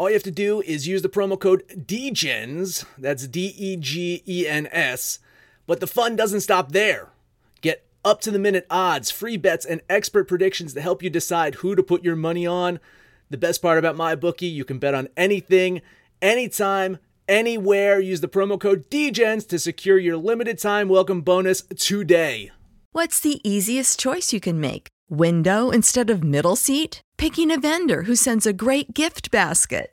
All you have to do is use the promo code DEGENS, that's D E G E N S, but the fun doesn't stop there. Get up to the minute odds, free bets, and expert predictions to help you decide who to put your money on. The best part about MyBookie, you can bet on anything, anytime, anywhere. Use the promo code DEGENS to secure your limited time welcome bonus today. What's the easiest choice you can make? Window instead of middle seat? Picking a vendor who sends a great gift basket?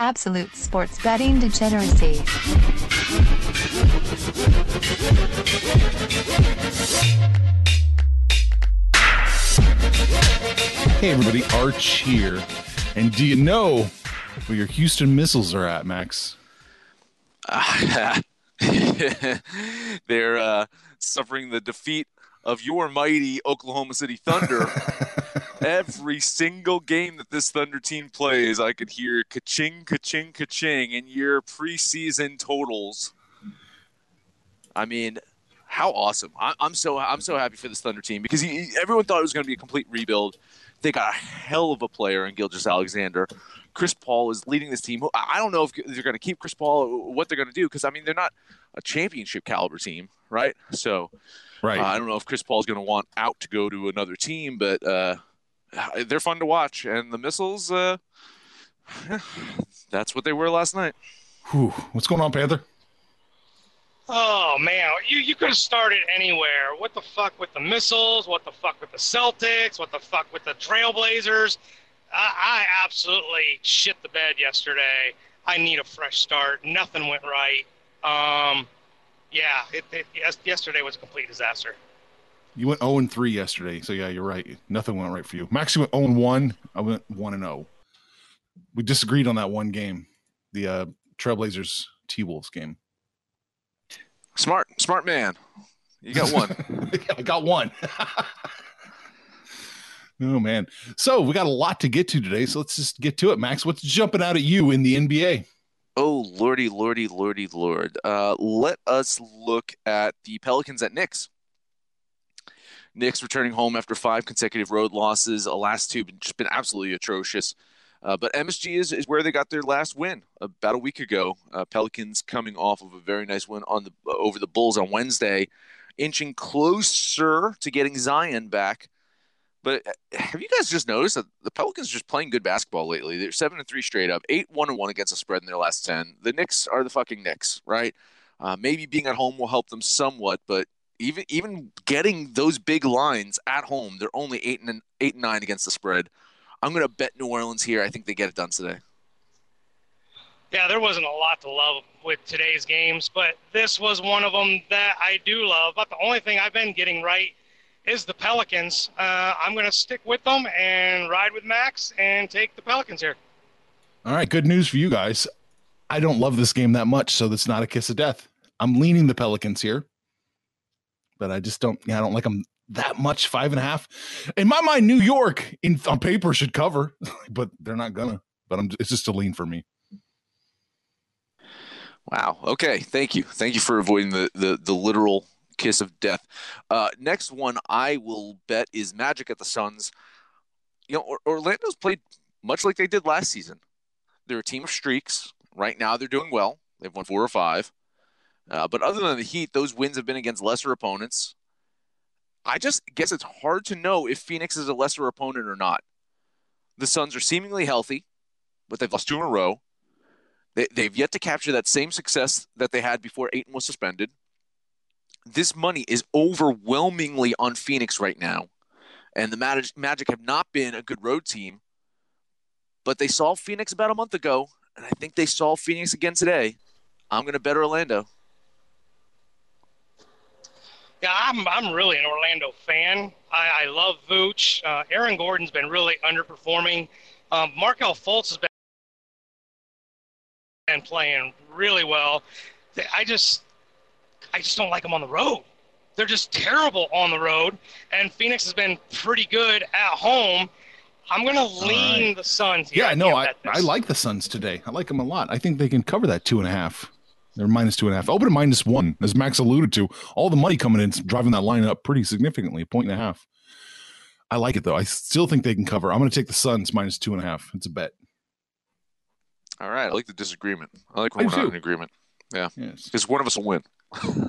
Absolute sports betting degeneracy. Hey everybody, Arch here. And do you know where your Houston missiles are at, Max? They're uh, suffering the defeat of your mighty Oklahoma City Thunder. Every single game that this Thunder team plays, I could hear ka-ching, ka-ching, ka-ching in your preseason totals. I mean, how awesome! I, am so I'm so happy for this Thunder team because he, everyone thought it was going to be a complete rebuild. They got a hell of a player in Gilgeous-Alexander. Chris Paul is leading this team. I don't know if they're going to keep Chris Paul, what they're going to do, because I mean they're not a championship caliber team, right? So, right. Uh, I don't know if Chris Paul is going to want out to go to another team, but uh, they're fun to watch. And the missiles, uh, that's what they were last night. Whew. What's going on, Panther? Oh man, you you could have started anywhere. What the fuck with the missiles? What the fuck with the Celtics? What the fuck with the Trailblazers? I, I absolutely shit the bed yesterday. I need a fresh start. Nothing went right. Um, yeah, it, it yesterday was a complete disaster. You went 0 and 3 yesterday, so yeah, you're right. Nothing went right for you. Max, you went 0 and 1. I went 1 and 0. We disagreed on that one game, the uh, Trailblazers T Wolves game. Smart, smart man. You got one. I got one. oh man. So we got a lot to get to today. So let's just get to it, Max. What's jumping out at you in the NBA? Oh lordy, lordy, lordy, lord. Uh, let us look at the Pelicans at Knicks. Knicks returning home after five consecutive road losses. The last two just been absolutely atrocious. Uh, but MSG is, is where they got their last win about a week ago. Uh, Pelicans coming off of a very nice win on the over the Bulls on Wednesday, inching closer to getting Zion back. But uh, have you guys just noticed that the Pelicans are just playing good basketball lately? They're seven and three straight up, eight one and one against the spread in their last ten. The Knicks are the fucking Knicks, right? Uh, maybe being at home will help them somewhat, but even even getting those big lines at home, they're only eight and eight and nine against the spread. I'm going to bet New Orleans here. I think they get it done today. Yeah, there wasn't a lot to love with today's games, but this was one of them that I do love. But the only thing I've been getting right is the Pelicans. Uh, I'm going to stick with them and ride with Max and take the Pelicans here. All right, good news for you guys. I don't love this game that much, so that's not a kiss of death. I'm leaning the Pelicans here, but I just don't. I don't like them that much. Five and a half. In my mind, New York in on paper should cover, but they're not gonna. But I'm. It's just a lean for me. Wow. Okay. Thank you. Thank you for avoiding the the, the literal kiss of death. Uh, next one I will bet is Magic at the Suns. You know, Orlando's played much like they did last season. They're a team of streaks. Right now, they're doing well. They've won four or five. Uh, but other than the Heat, those wins have been against lesser opponents. I just guess it's hard to know if Phoenix is a lesser opponent or not. The Suns are seemingly healthy, but they've lost two in a row. They, they've yet to capture that same success that they had before Ayton was suspended. This money is overwhelmingly on Phoenix right now. And the Magic, Magic have not been a good road team, but they saw Phoenix about a month ago, and I think they saw Phoenix again today. I'm going to bet Orlando. Yeah, I'm I'm really an Orlando fan. I, I love Vooch. Uh, Aaron Gordon's been really underperforming. Um, Markelle Fultz has been and playing really well. I just I just don't like them on the road. They're just terrible on the road, and Phoenix has been pretty good at home. I'm going to lean right. the Suns. Here. Yeah, no, I, I like the Suns today. I like them a lot. I think they can cover that two and a half. They're minus two and a half. Open at minus one, as Max alluded to. All the money coming in, driving that line up pretty significantly, a point and a half. I like it though. I still think they can cover. I'm going to take the Suns minus two and a half. It's a bet. All right, I like the disagreement. I like when I we're not in agreement. Yeah, because yes. one of us will win.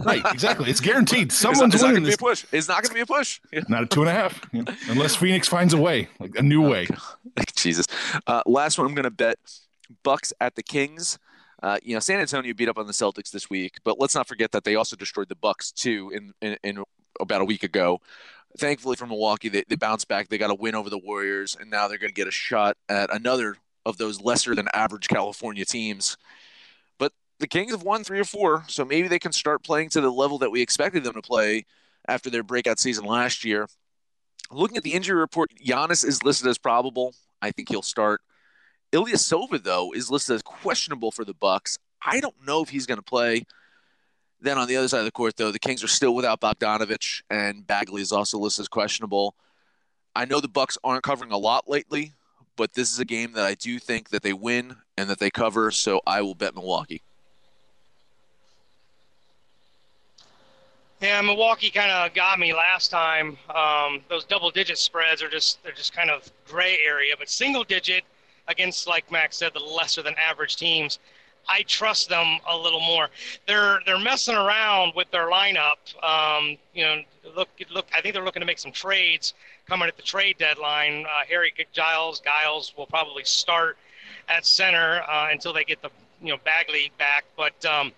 right, exactly. It's guaranteed. Someone's it's not, winning it's not this. Be a push. It's not going to be a push. Yeah. Not a two and a half, yeah. unless Phoenix finds a way, like a new way. Jesus. Uh, last one, I'm going to bet Bucks at the Kings. Uh, you know, San Antonio beat up on the Celtics this week, but let's not forget that they also destroyed the Bucks too in, in, in about a week ago. Thankfully for Milwaukee, they, they bounced back. They got a win over the Warriors, and now they're going to get a shot at another of those lesser than average California teams. But the Kings have won three or four, so maybe they can start playing to the level that we expected them to play after their breakout season last year. Looking at the injury report, Giannis is listed as probable. I think he'll start. Ilyasova though is listed as questionable for the Bucks. I don't know if he's going to play. Then on the other side of the court, though, the Kings are still without Bogdanovich, and Bagley is also listed as questionable. I know the Bucks aren't covering a lot lately, but this is a game that I do think that they win and that they cover. So I will bet Milwaukee. Yeah, Milwaukee kind of got me last time. Um, those double-digit spreads are just—they're just kind of gray area, but single-digit against, like Max said, the lesser than average teams. I trust them a little more. They're they're messing around with their lineup. Um, you know, look look. I think they're looking to make some trades coming at the trade deadline. Uh, Harry Giles Giles will probably start at center uh, until they get the you know Bagley back. But um,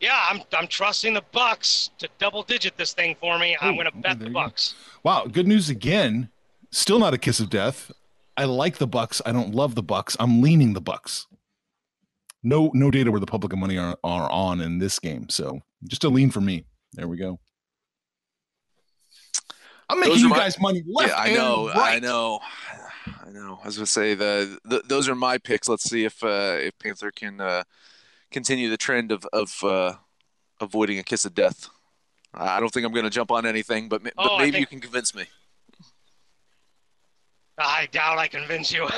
yeah, I'm I'm trusting the Bucks to double digit this thing for me. I'm going to bet the Bucks. Go. Wow, good news again. Still not a kiss of death. I like the Bucks. I don't love the Bucks. I'm leaning the Bucks. No, no data where the public and money are, are on in this game. So just a lean for me. There we go. I'm making you my, guys money left. Yeah, I know, right. I know, I know. I was gonna say the, the those are my picks. Let's see if uh, if Panther can uh, continue the trend of of uh, avoiding a kiss of death. I don't think I'm going to jump on anything, but, but oh, maybe think, you can convince me. I doubt I convince you. uh,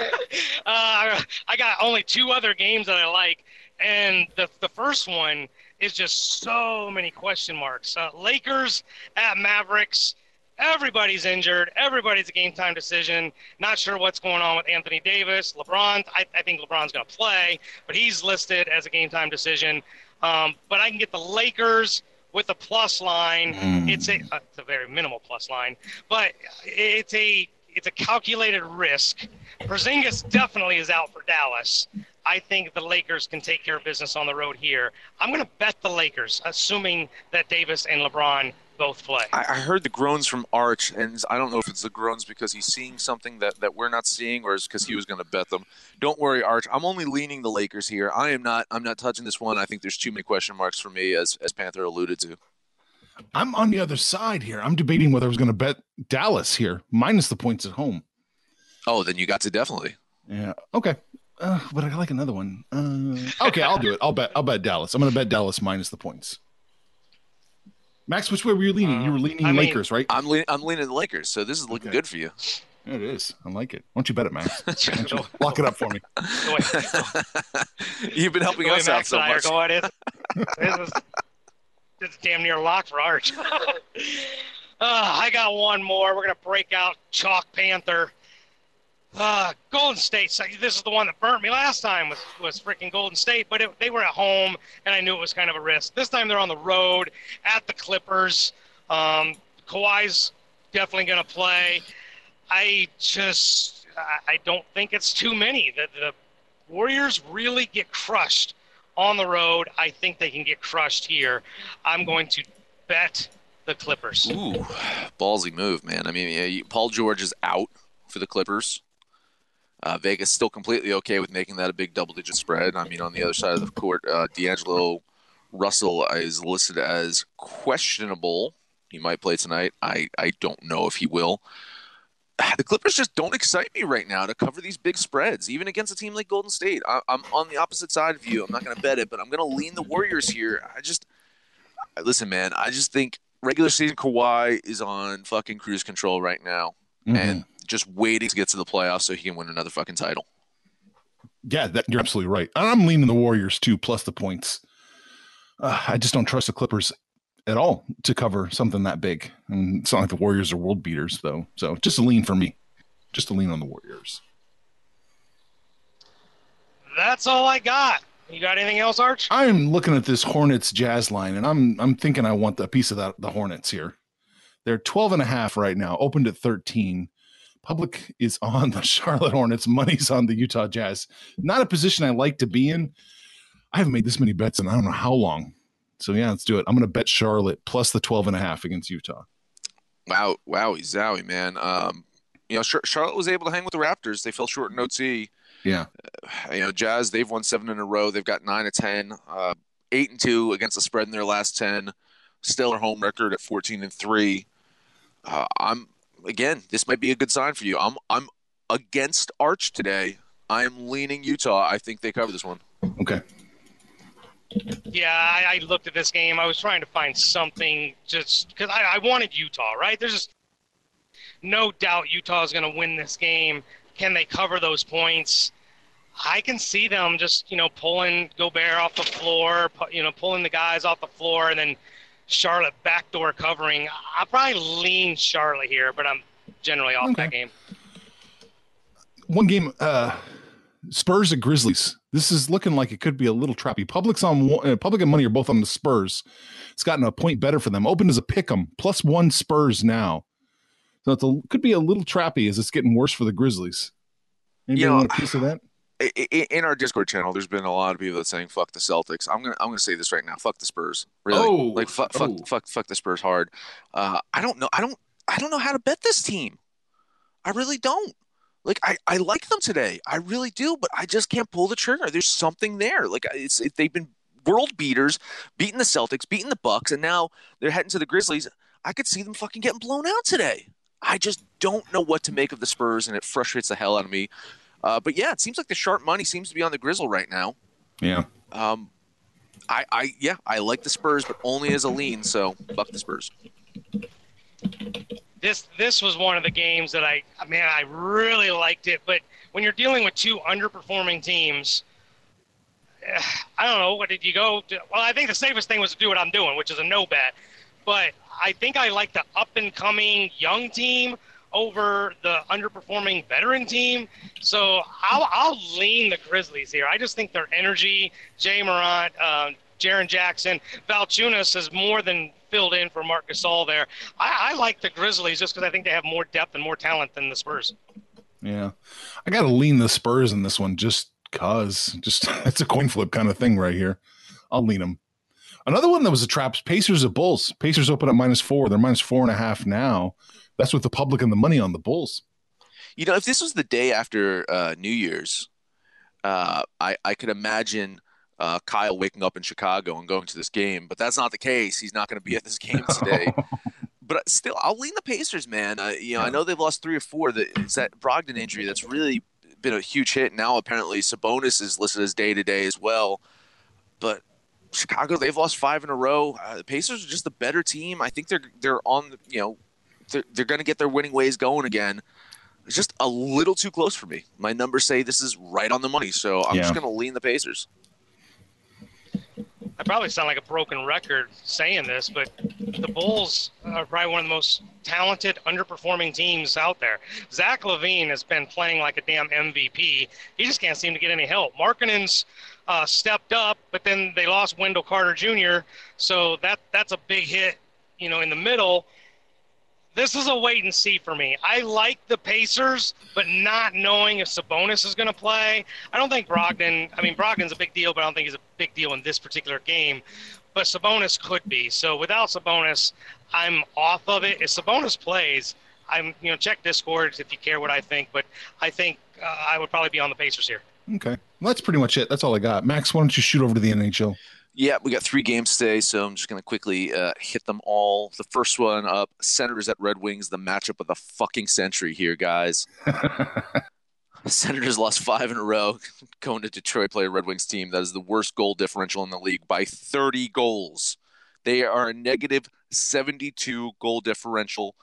I got only two other games that I like, and the the first one is just so many question marks. Uh, Lakers at Mavericks. Everybody's injured. Everybody's a game time decision. Not sure what's going on with Anthony Davis. LeBron, I, I think LeBron's going to play, but he's listed as a game time decision. Um, but I can get the Lakers with a plus line. Mm. It's a uh, it's a very minimal plus line, but it's a it's a calculated risk. Porzingis definitely is out for Dallas. I think the Lakers can take care of business on the road here. I'm going to bet the Lakers, assuming that Davis and LeBron both play. I, I heard the groans from Arch, and I don't know if it's the groans because he's seeing something that, that we're not seeing, or is because he was going to bet them. Don't worry, Arch. I'm only leaning the Lakers here. I am not. I'm not touching this one. I think there's too many question marks for me, as as Panther alluded to. I'm on the other side here. I'm debating whether I was going to bet Dallas here, minus the points at home. Oh, then you got to definitely. Yeah. Okay. Uh, but I like another one. Uh, okay, I'll do it. I'll bet. I'll bet Dallas. I'm going to bet Dallas minus the points. Max, which way were you leaning? you were leaning I mean- Lakers, right? I'm leaning. I'm leaning the Lakers, so this is looking Okay. good for you. It is. I like it. Why don't you bet it, Max? Why The don't Lock it up for me. You've been helping the way us out so and I are much. going, it's, this is it's damn near locked for Arch. uh, I got one more. We're gonna break out Chalk Panther. Uh, Golden State. This is the one that burnt me last time. Was was freaking Golden State, but it, they were at home, and I knew it was kind of a risk. This time they're on the road at the Clippers. Um, Kawhi's definitely gonna play. I just I, I don't think it's too many. The, the Warriors really get crushed on the road. I think they can get crushed here. I'm going to bet the Clippers. Ooh, ballsy move, man. I mean, Paul George is out for the Clippers. Uh, Vegas still completely okay with making that a big double-digit spread. I mean, on the other side of the court, uh, D'Angelo Russell is listed as questionable. He might play tonight. I, I don't know if he will. The Clippers just don't excite me right now to cover these big spreads, even against a team like Golden State. I, I'm on the opposite side of you. I'm not going to bet it, but I'm going to lean the Warriors here. I just listen, man. I just think regular season Kawhi is on fucking cruise control right now Mhm. and just waiting to get to the playoffs so he can win another fucking title. Yeah, that, you're absolutely right. I'm leaning the Warriors too, plus the points. Uh, I just don't trust the Clippers at all to cover something that big. And it's not like the Warriors are world beaters, though. So just a lean for me. Just a lean on the Warriors. That's all I got. You got anything else, Arch? I'm looking at this Hornets Jazz line, and I'm I'm thinking I want a piece of that the Hornets here. They're 12 and a half right now, opened at 13. Public is on the Charlotte Hornets, money's on the Utah Jazz. Not a position I like to be in. I haven't made this many bets in I don't know how long. So yeah, let's do it. I'm going to bet Charlotte plus the 12 and a half against Utah. Wow, wowie, zowie, man. Um, you know, Charlotte was able to hang with the Raptors. They fell short in OT. Yeah. You know, Jazz, they've won seven in a row. They've got nine to ten, uh, eight and two against the spread in their last ten. Stellar home record at fourteen and three. Uh, I'm again. This might be a good sign for you. I'm I'm against Arch today. I am leaning Utah. I think they cover this one. Okay. Yeah, I, I looked at this game. I was trying to find something just because I, I wanted Utah, right? There's just no doubt Utah is going to win this game. Can they cover those points? I can see them just, you know, pulling Gobert off the floor, you know, pulling the guys off the floor, and then Charlotte backdoor covering. I'll probably lean Charlotte here, but I'm generally off that game. One game, uh, Spurs at Grizzlies. This is looking like it could be a little trappy. Public's on uh, public and money are both on the Spurs. It's gotten a point better for them. Open as a pick 'em, plus one Spurs now. So it could be a little trappy as it's getting worse for the Grizzlies. Anybody You know, want a piece of that? In our Discord channel, there's been a lot of people that saying "fuck the Celtics." I'm gonna I'm gonna say this right now: "Fuck the Spurs." Really, Oh, like fuck fuck oh. fuck fuck the Spurs hard. Uh, I don't know. I don't I don't know how to bet this team. I really don't. Like I, I like them today. I really do, but I just can't pull the trigger. There's something there. Like it's it, they've been world beaters, beating the Celtics, beating the Bucks, and now they're heading to the Grizzlies. I could see them fucking getting blown out today. I just don't know what to make of the Spurs, and it frustrates the hell out of me. Uh, but yeah, it seems like the sharp money seems to be on the Grizzle right now. Yeah. Um, I, I yeah, I like the Spurs, but only as a lean. So fuck the Spurs. This this was one of the games that I man I really liked it. But when you're dealing with two underperforming teams, eh, I don't know. What did you go? To? Well, I think the safest thing was to do what I'm doing, which is a no bet. But I think I like the up and coming young team over the underperforming veteran team. So I'll, I'll lean the Grizzlies here. I just think their energy, Ja Morant, uh, Jaren Jackson, Valanciunas is more than filled in for Marc Gasol there. I, I like the Grizzlies just because I think they have more depth and more talent than the Spurs. Yeah. I got to lean the Spurs in this one just cause. Just it's a coin flip kind of thing right here. I'll lean them. Another one that was a trap Pacers at Bulls. Pacers open at minus four. They're minus four and a half now. That's with the public and the money on the Bulls. You know, if this was the day after uh, New Year's, uh, I I could imagine uh, Kyle waking up in Chicago and going to this game. But that's not the case. He's not going to be at this game today. but still, I'll lean the Pacers, man. Uh, you know, I know they've lost three or four. That it's that Brogdon injury that's really been a huge hit. Now apparently Sabonis is listed as day to day as well. But Chicago, they've lost five in a row. Uh, the Pacers are just the better team. I think they're they're on. You know, they're, they're going to get their winning ways going again. It's just a little too close for me. My numbers say this is right on the money, so I'm Yeah. just going to lean the Pacers. I probably sound like a broken record saying this, but the Bulls are probably one of the most talented, underperforming teams out there. Zach LaVine has been playing like a damn MVP. He just can't seem to get any help. Markkanen's uh, stepped up, but then they lost Wendell Carter Jr., so that that's a big hit, you know, in the middle. This is a wait and see for me. I like the Pacers, but not knowing if Sabonis is going to play. I don't think Brogdon. I mean, Brogdon's a big deal, but I don't think he's a big deal in this particular game. But Sabonis could be. So without Sabonis, I'm off of it. If Sabonis plays, I'm you know check Discord if you care what I think. But I think uh, I would probably be on the Pacers here. Okay. Well, that's pretty much it. That's all I got. Max, why don't you shoot over to the NHL? Yeah, we got three games today, so I'm just going to quickly uh, hit them all. The first one up Senators at Red Wings, the matchup of the fucking century here, guys. Senators lost five in a row, going to Detroit play a Red Wings team that is the worst goal differential in the league by 30 goals. They are a negative 72 goal differential.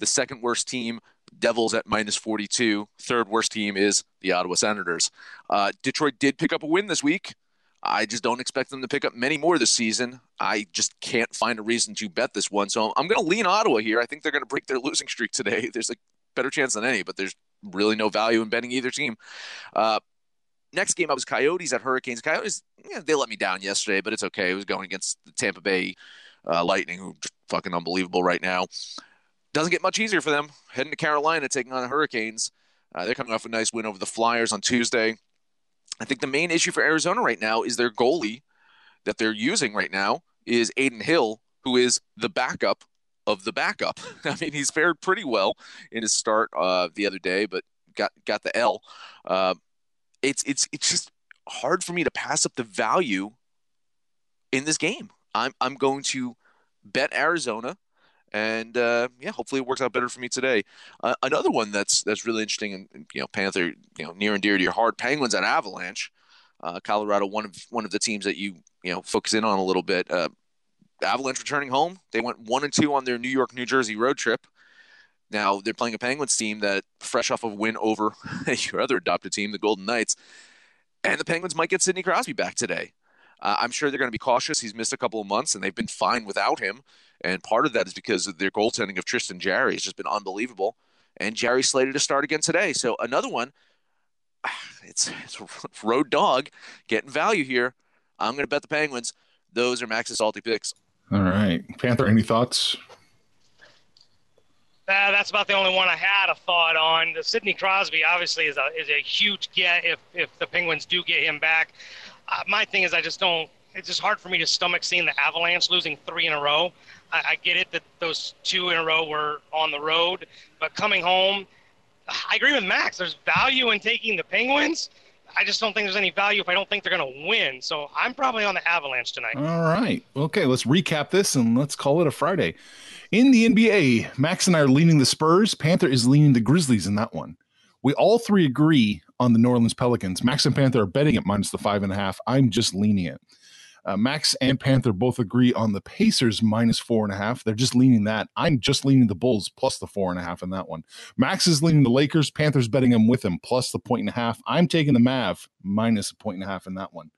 The second worst team, Devils at minus 42. Third worst team is the Ottawa Senators. Uh, Detroit did pick up a win this week. I just don't expect them to pick up many more this season. I just can't find a reason to bet this one. So I'm going to lean Ottawa here. I think they're going to break their losing streak today. There's a better chance than any, but there's really no value in betting either team. Uh, next game, I was Coyotes at Hurricanes. Coyotes, yeah, they let me down yesterday, but it's okay. It was going against the Tampa Bay uh, Lightning, who fucking unbelievable right now. Doesn't get much easier for them. Heading to Carolina, taking on the Hurricanes. Uh, they're coming off a nice win over the Flyers on Tuesday. I think the main issue for Arizona right now is their goalie that they're using right now is Adin Hill, who is the backup of the backup. I mean, he's fared pretty well in his start uh, the other day, but got got the L. Uh, it's it's it's just hard for me to pass up the value in this game. I'm I'm going to bet Arizona, and uh, yeah, hopefully it works out better for me today. Uh, another one that's that's really interesting, and you know, Panther, you know, near and dear to your heart, Penguins at Avalanche. Uh, Colorado, one of one of the teams that you you know focus in on a little bit. Uh, Avalanche returning home. They went one and two on their New York, New Jersey road trip. Now they're playing a Penguins team that fresh off of win over your other adopted team, the Golden Knights, and the Penguins might get Sidney Crosby back today. Uh, I'm sure they're going to be cautious. He's missed a couple of months, and they've been fine without him. And part of that is because of their goaltending of Tristan Jarry has just been unbelievable. And Jarry slated to start again today. So another one. It's, it's a road dog getting value here. I'm going to bet the Penguins. Those are Max's salty picks. All right. Panther, any thoughts? Uh, that's about the only one I had a thought on. The Sidney Crosby obviously is a is a huge get if if the Penguins do get him back. Uh, my thing is I just don't. It's just hard for me to stomach seeing the Avalanche losing three in a row. I, I get it that those two in a row were on the road, but coming home, I agree with Max. There's value in taking the Penguins. I just don't think there's any value if I don't think they're going to win. So I'm probably on the Avalanche tonight. All right. Okay, let's recap this and let's call it a Friday. In the NBA, Max and I are leaning the Spurs. Panther is leaning the Grizzlies in that one. We all three agree on the New Orleans Pelicans. Max and Panther are betting at minus the five and a half. I'm just leaning it. Uh, Max and Panther both agree on the Pacers minus four and a half. They're just leaning that. I'm just leaning the Bulls plus the four and a half in that one. Max is leaning the Lakers. Panther's betting them with him plus the point and a half. I'm taking the Mav minus a point and a half in that one.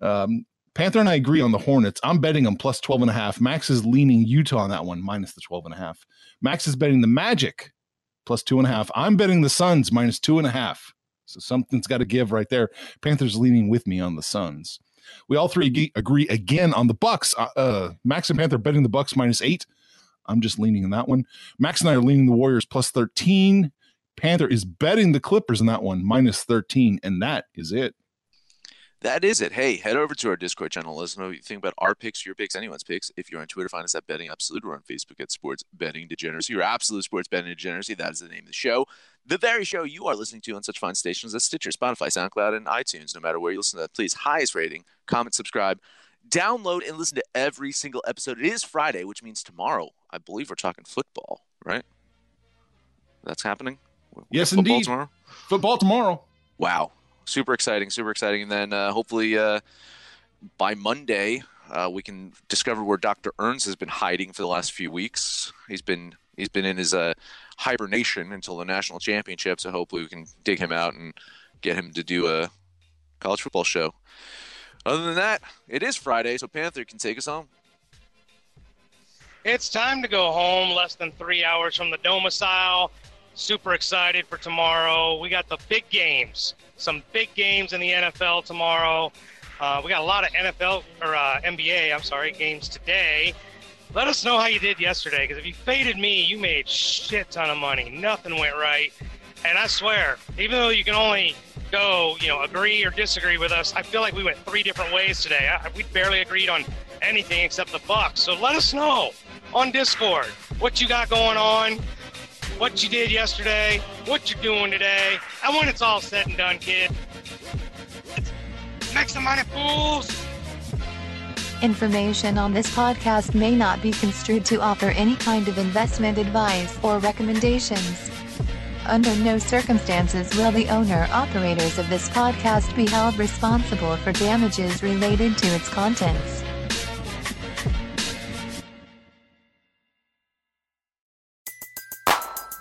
Um, Panther and I agree on the Hornets. I'm betting them plus 12 and a half. Max is leaning Utah on that one, minus the 12 and a half. Max is betting the Magic plus two and a half. I'm betting the Suns minus two and a half. So something's got to give right there. Panthers leaning with me on the Suns. We all three agree again on the Bucks. Uh, uh, Max and Panther betting the Bucks minus eight. I'm just leaning in that one. Max and I are leaning the Warriors plus 13. Panther is betting the Clippers in that one minus 13. And that is it. That is it. Hey, head over to our Discord channel. Let us know what you think about our picks, your picks, anyone's picks. If you're on Twitter, find us at Betting Absolute or on Facebook at Sports Betting Degeneracy or Absolute Sports Betting Degeneracy. That is the name of the show. The very show you are listening to on such fine stations as Stitcher, Spotify, SoundCloud, and iTunes. No matter where you listen to that, please highest rating, comment, subscribe, download, and listen to every single episode. It is Friday, which means tomorrow, I believe we're talking football, right? That's happening? We Yes, football indeed. Tomorrow? Football tomorrow. wow, super exciting, super exciting. And then uh, hopefully uh, by Monday uh, we can discover where Dr. Ernst has been hiding for the last few weeks. He's been he's been in his uh, hibernation until the national championship. So hopefully we can dig him out and get him to do a college football show. Other than that, it is Friday, so Panther can take us home. It's time to go home. Less than three hours from the domicile. Super excited for tomorrow. We got the big games. Some big games in the NFL tomorrow. Uh, we got a lot of NFL or uh, NBA, I'm sorry, games today. Let us know how you did yesterday, because if you faded me, you made shit ton of money. Nothing went right, and I swear, even though you can only go, you know, agree or disagree with us, I feel like we went three different ways today. I, we barely agreed on anything except the Bucks. So let us know on Discord what you got going on, what you did yesterday, what you're doing today, and when it's all said and done, kid. Make some money, fools! Information on this podcast may not be construed to offer any kind of investment advice or recommendations. Under no circumstances will the owner operators of this podcast be held responsible for damages related to its contents.